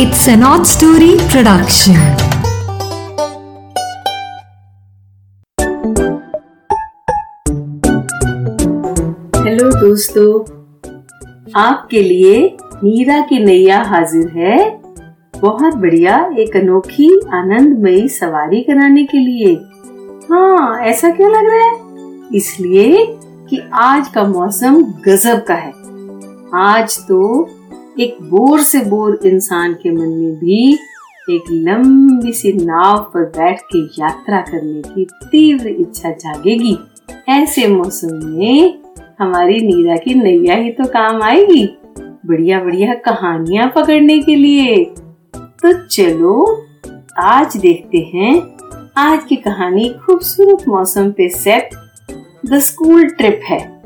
It's an odd story production. Hello दोस्तों। आपके लिए मीरा की नैया हाजिर है। बहुत बढ़िया, एक अनोखी, आनंदमयी सवारी कराने के लिए। हाँ ऐसा क्यों लग रहा है? इसलिए कि आज का मौसम गजब का है। आज तो एक बोर से बोर इंसान के मन में भी एक लंबी सी नाव पर बैठ के यात्रा करने की तीव्र इच्छा जागेगी। ऐसे मौसम में हमारी नीरा की नैया ही तो काम आएगी। बढ़िया बढ़िया कहानियाँ पकड़ने के लिए। तो चलो, आज देखते हैं। आज की कहानी खूबसूरत मौसम पे सेट द स्कूल ट्रिप है।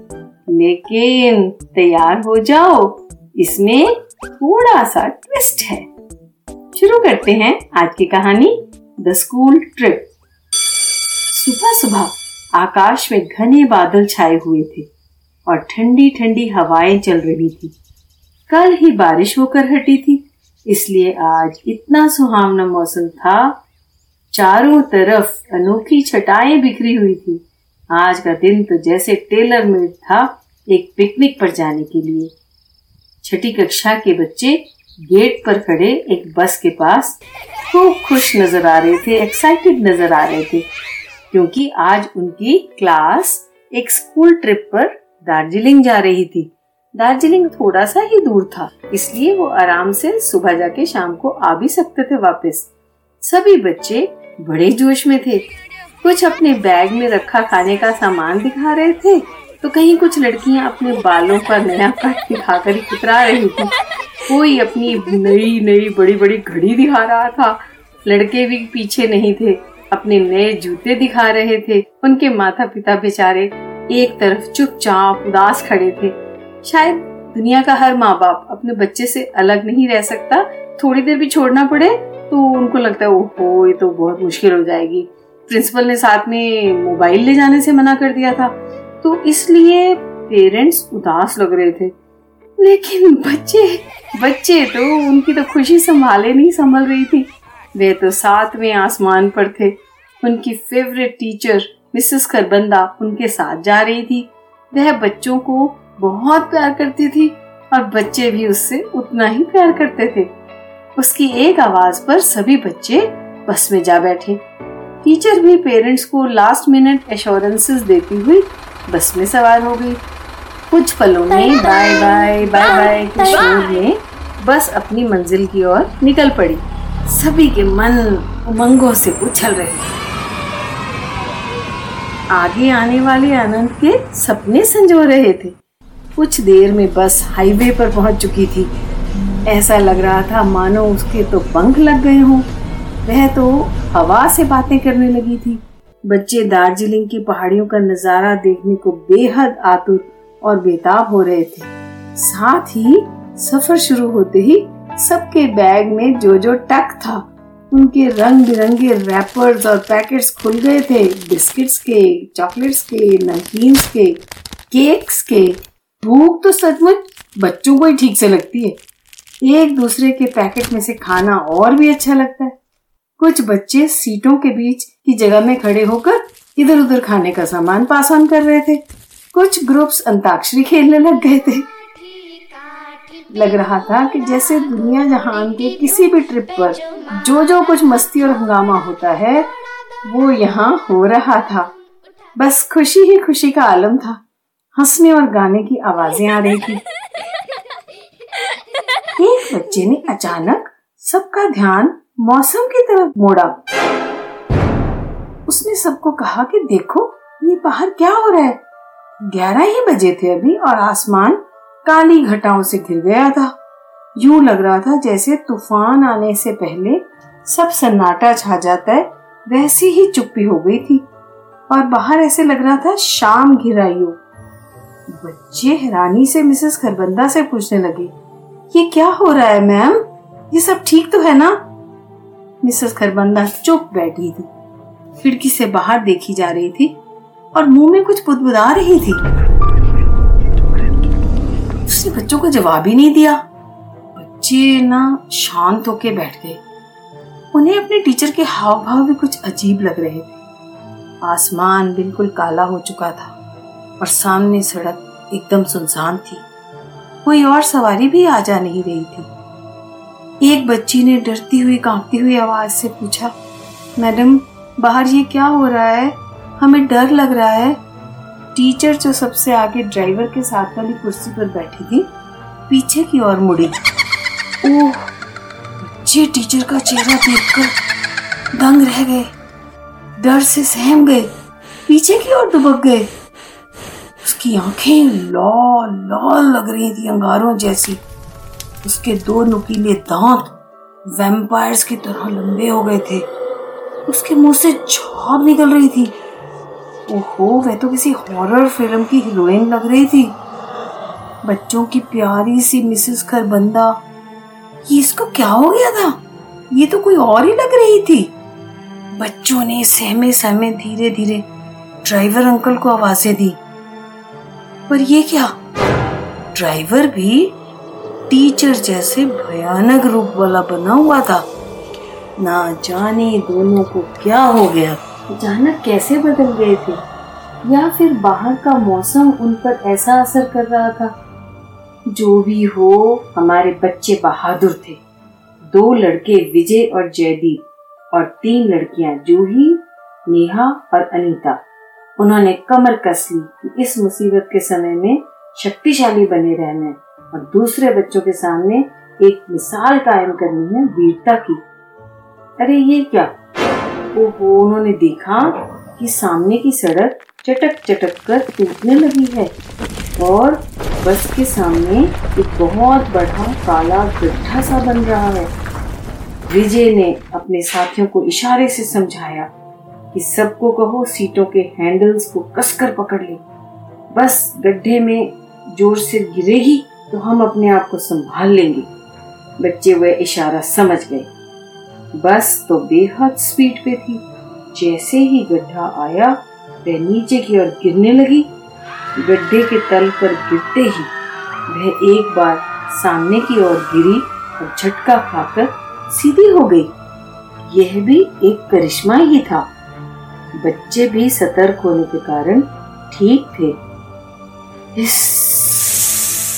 लेकिन तैयार हो जाओ। इसमें थोड़ा सा ट्विस्ट है। शुरू करते हैं आज की कहानी द स्कूल ट्रिप सुबह सुबह आकाश में घने बादल छाए हुए थे और ठंडी ठंडी हवाएँ चल रही थी। कल ही बारिश होकर हटी थी, इसलिए आज इतना सुहावना मौसम था। चारों तरफ़ अनोखी छटाएँ बिखरी हुई थी। आज का दिन तो जैसे टेलर मेड था, एक पिकनिक पर जाने के लिए। छठी कक्षा के बच्चे गेट पर खड़े एक बस के पास खूब खुश नज़र आ रहे थे एक्साइटेड नज़र आ रहे थे, क्योंकि आज उनकी क्लास एक स्कूल ट्रिप पर दार्जिलिंग जा रही थी। दार्जिलिंग थोड़ा सा ही दूर था, इसलिए वो आराम से सुबह जाके शाम को आ भी सकते थे वापस। सभी बच्चे बड़े जोश में थे। कुछ अपने बैग में रखा खाने का सामान दिखा रहे थे तो कहीं कुछ लड़कियाँ अपने बालों का नया कट दिखाकर कुतरा रही थी। कोई अपनी नई नई बड़ी बड़ी घड़ी दिखा रहा था। लड़के भी पीछे नहीं थे, अपने नए जूते दिखा रहे थे। उनके माता पिता बेचारे एक तरफ़ चुपचाप उदास खड़े थे। शायद दुनिया का हर माँ बाप अपने बच्चे से अलग नहीं रह सकता। थोड़ी देर भी छोड़ना पड़े तो उनको लगता है ओहो, ये तो बहुत मुश्किल हो जाएगी। प्रिंसिपल ने साथ में मोबाइल ले जाने से मना कर दिया था। तो इसलिए पेरेंट्स उदास लग रहे थे। लेकिन बच्चे बच्चे तो उनकी तो खुशी संभाले नहीं संभल रही थी। वे तो में आसमान पर थे। उनकी फेवरेट टीचर मिसेस खरबंदा, उनके साथ जा रही थी। वह बच्चों को बहुत प्यार करती थी और बच्चे भी उससे उतना ही प्यार करते थे। उसकी एक आवाज़ पर सभी बच्चे बस में जा बैठे। टीचर भी पेरेंट्स को लास्ट मिनट एश्योरेंसेस देती हुई बस में सवार हो गई। कुछ पलों में बाय बाय बाय बाय के शोर में बस अपनी मंजिल की ओर निकल पड़ी। सभी के मन उमंगों से उछल रहे। आगे आने वाले आनंद के सपने संजो रहे थे। कुछ देर में बस हाईवे पर पहुँच चुकी थी। ऐसा लग रहा था मानो उसके तो पंख लग गए हों। वह तो हवा से बातें करने लगी थी। बच्चे दार्जिलिंग की पहाड़ियों का नज़ारा देखने को बेहद आतुर और बेताब हो रहे थे। साथ ही सफ़र शुरू होते ही सबके बैग में जो जो टक था, उनके रंग बिरंगे रैपर्स और पैकेट्स खुल गए थे। बिस्किट्स के चॉकलेट्स के नमकीन के केक्स के। भूख तो सचमुच बच्चों को ही ठीक से लगती है। एक दूसरे के पैकेट में से खाना और भी अच्छा लगता है। कुछ बच्चे सीटों के बीच की जगह में खड़े होकर इधर उधर खाने का सामान पास ऑन कर रहे थे। कुछ ग्रुप्स अंताक्षरी खेलने लग गए थे। लग रहा था कि जैसे दुनिया जहान के किसी भी ट्रिप पर जो जो कुछ मस्ती और हंगामा होता है, वो यहाँ हो रहा था। बस खुशी ही खुशी का आलम था। हंसने और गाने की आवाज़ें आ रही थी। एक बच्चे ने अचानक सबका ध्यान मौसम की तरफ़ मोड़ा। उसने सबको कहा कि देखो, ये बाहर क्या हो रहा है? ग्यारह ही बजे थे अभी और आसमान काली घटाओं से घिर गया था। यूँ लग रहा था जैसे तूफ़ान आने से पहले सब सन्नाटा छा जाता है, वैसी ही चुप्पी हो गई थी। और बाहर ऐसे लग रहा था शाम घिर आई हो। बच्चे हैरानी से मिसेस खरबंदा से पूछने लगे, ये क्या हो रहा है, मैम? ये सब ठीक तो है ना? मिसेस खरबंदा चुप बैठी थी। खिड़की से बाहर देखी जा रही थी और मुँह में कुछ बुदबुदा रही थी। उसने बच्चों को जवाब ही नहीं दिया। बच्चे ना शांत होके बैठ गए। उन्हें अपने टीचर के हाव भाव भी कुछ अजीब लग रहे थे। आसमान बिल्कुल काला हो चुका था और सामने सड़क एकदम सुनसान थी। कोई और सवारी भी आ जा नहीं रही थी। एक बच्ची ने डरती हुई, कांपती हुई आवाज़ से पूछा, मैडम, बाहर ये क्या हो रहा है? हमें डर लग रहा है। टीचर जो सबसे आगे ड्राइवर के साथ वाली कुर्सी पर बैठी थी, पीछे की ओर मुड़ी। ओह, बच्चे टीचर का चेहरा देखकर दंग रह गए, डर से सहम गए, पीछे की ओर दुबक गए। उसकी आँखें लाल लाल लग रही थी, अंगारों जैसी। उसके दो नुकीले दांत वैम्पायर्स की तरह लंबे हो गए थे। उसके मुँह से झाग निकल रही थी। ओहो, वह तो किसी हॉरर फ़िल्म की हीरोइन लग रही थी। बच्चों की प्यारी सी मिसेस खरबंदा, ये इसको क्या हो गया था? ये तो कोई और ही लग रही थी। बच्चों ने सहमे सहमे धीरे धीरे ड्राइवर अंकल को आवाज़ें दी। पर ये क्या? ड्राइवर भी टीचर जैसे भयानक रूप वाला बना हुआ था। ना जाने दोनों को क्या हो गया। अचानक कैसे बदल गए थे? या फिर बाहर का मौसम उन पर ऐसा असर कर रहा था? जो भी हो, हमारे बच्चे बहादुर थे। दो लड़के विजय और जयदीप और तीन लड़कियाँ जूही नेहा और अनीता। उन्होंने कमर कस ली इस मुसीबत के समय में शक्तिशाली बने रहने। और दूसरे बच्चों के सामने एक मिसाल कायम करनी है वीरता की। अरे ये क्या? ओहो, उन्होंने देखा कि सामने की सड़क चटक चटक कर टूटने लगी है और बस के सामने एक बहुत बड़ा काला गड्ढा सा बन रहा है। विजय ने अपने साथियों को इशारे से समझाया कि सबको कहो सीटों के हैंडल्स को कसकर पकड़ ले। बस गड्ढे में ज़ोर से गिरेगी तो हम अपने आप को संभाल लेंगे। बच्चे वह इशारा समझ गए। बस तो बेहद स्पीड पे थी। जैसे ही गड्ढा आया वह नीचे की ओर गिरने लगी। गड्ढे के तल पर गिरते ही वह एक बार सामने की ओर गिरी और झटका खाकर सीधी हो गई। यह भी एक करिश्मा ही था। बच्चे भी सतर्क होने के कारण ठीक थे। हिस,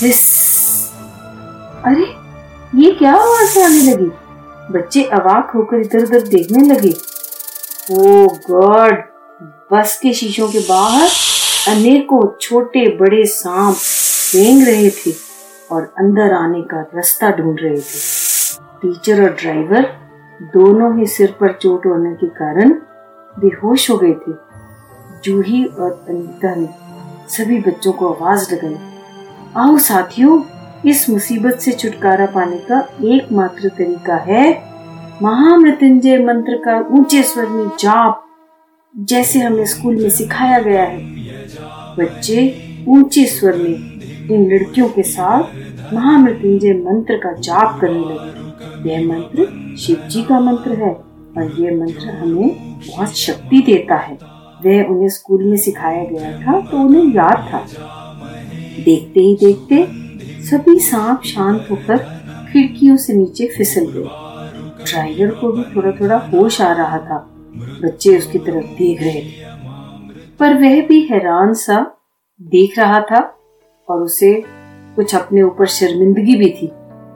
हिस। अरे, ये क्या आवाज़ से आने लगी? बच्चे अवाक होकर इधर उधर देखने लगे। ओ गॉड, बस के शीशों के बाहर अनेकों छोटे बड़े सांप रेंग रहे थे और अंदर आने का रास्ता ढूंढ रहे थे। टीचर और ड्राइवर दोनों ही सिर पर चोट होने के कारण बेहोश हो गए थे। जूही और अनिता ने सभी बच्चों को आवाज़ लगाई, आओ साथियों इस मुसीबत से छुटकारा पाने का एकमात्र तरीका है। महामृत्युंजय मंत्र का ऊँचे स्वर में जाप, जैसे हमें स्कूल में सिखाया गया है। बच्चे ऊँचे स्वर में इन लड़कियों के साथ महामृत्युंजय मंत्र का जाप करने लगे। यह मंत्र शिव जी का मंत्र है और यह मंत्र हमें बहुत शक्ति देता है। वह उन्हें स्कूल में सिखाया गया था तो उन्हें याद था। देखते ही देखते सभी सांप शांत होकर खिड़कियों से नीचे फिसल गए। ड्राइवर को भी थोड़ा थोड़ा होश आ रहा था। बच्चे उसकी तरफ़ देख रहे थे। पर वह भी हैरान सा देख रहा था और उसे कुछ अपने ऊपर शर्मिंदगी भी थी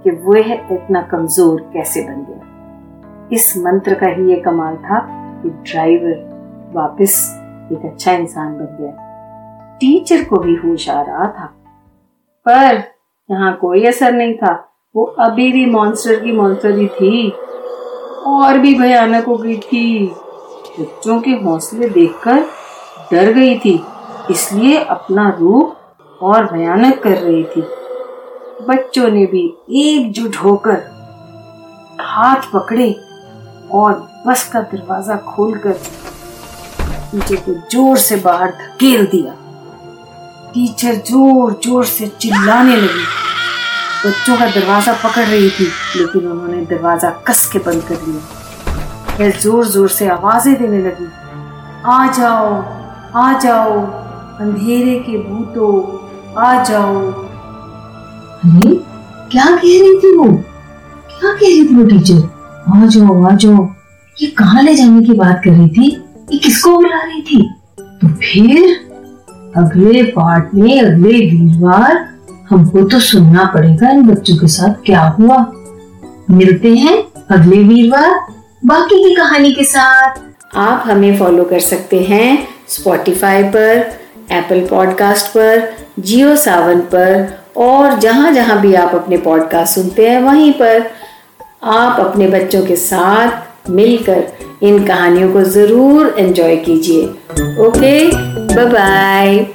कि वह इतना कमज़ोर कैसे बन गया। इस मंत्र का ही ये कमाल था कि ड्राइवर वापस एक अच्छा इंसान बन गया। टीचर को भी होश आ रहा था। पर यहाँ कोई असर नहीं था। वो अभी भी मॉन्स्टर की मॉन्स्टर ही थी। और भी भयानक हो गई थी। बच्चों के हौसले देखकर डर गई थी। इसलिए अपना रूप और भयानक कर रही थी। बच्चों ने भी एकजुट होकर हाथ पकड़े और बस का दरवाज़ा खोलकर नीचे को ज़ोर से बाहर धकेल दिया। टीचर ज़ोर ज़ोर से चिल्लाने लगी। बच्चों का दरवाज़ा पकड़ रही थी, लेकिन उन्होंने दरवाज़ा कस के बंद कर लिया वह ज़ोर ज़ोर से आवाज़ें देने लगी। आ जाओ आ जाओ, अंधेरे के भूतों, आ जाओ। अरे, क्या कह रही थी वो? क्या कह रही थी वो टीचर? आ जाओ आ जाओ। ये कहाँ ले जाने की बात कर रही थी? ये किसको बुला रही थी? तो फिर? अगले पार्ट में, अगले वीरवार हमको तो सुनना पड़ेगा इन बच्चों के साथ क्या हुआ। मिलते हैं अगले वीरवार बाकी की कहानी के साथ। आप हमें फॉलो कर सकते हैं स्पॉटिफाई पर एप्पल पॉडकास्ट पर जियो सावन पर, और जहाँ जहाँ भी आप अपने पॉडकास्ट सुनते हैं, वहीं पर आप अपने बच्चों के साथ मिलकर इन कहानियों को ज़रूर एंजॉय कीजिए। Okay bye bye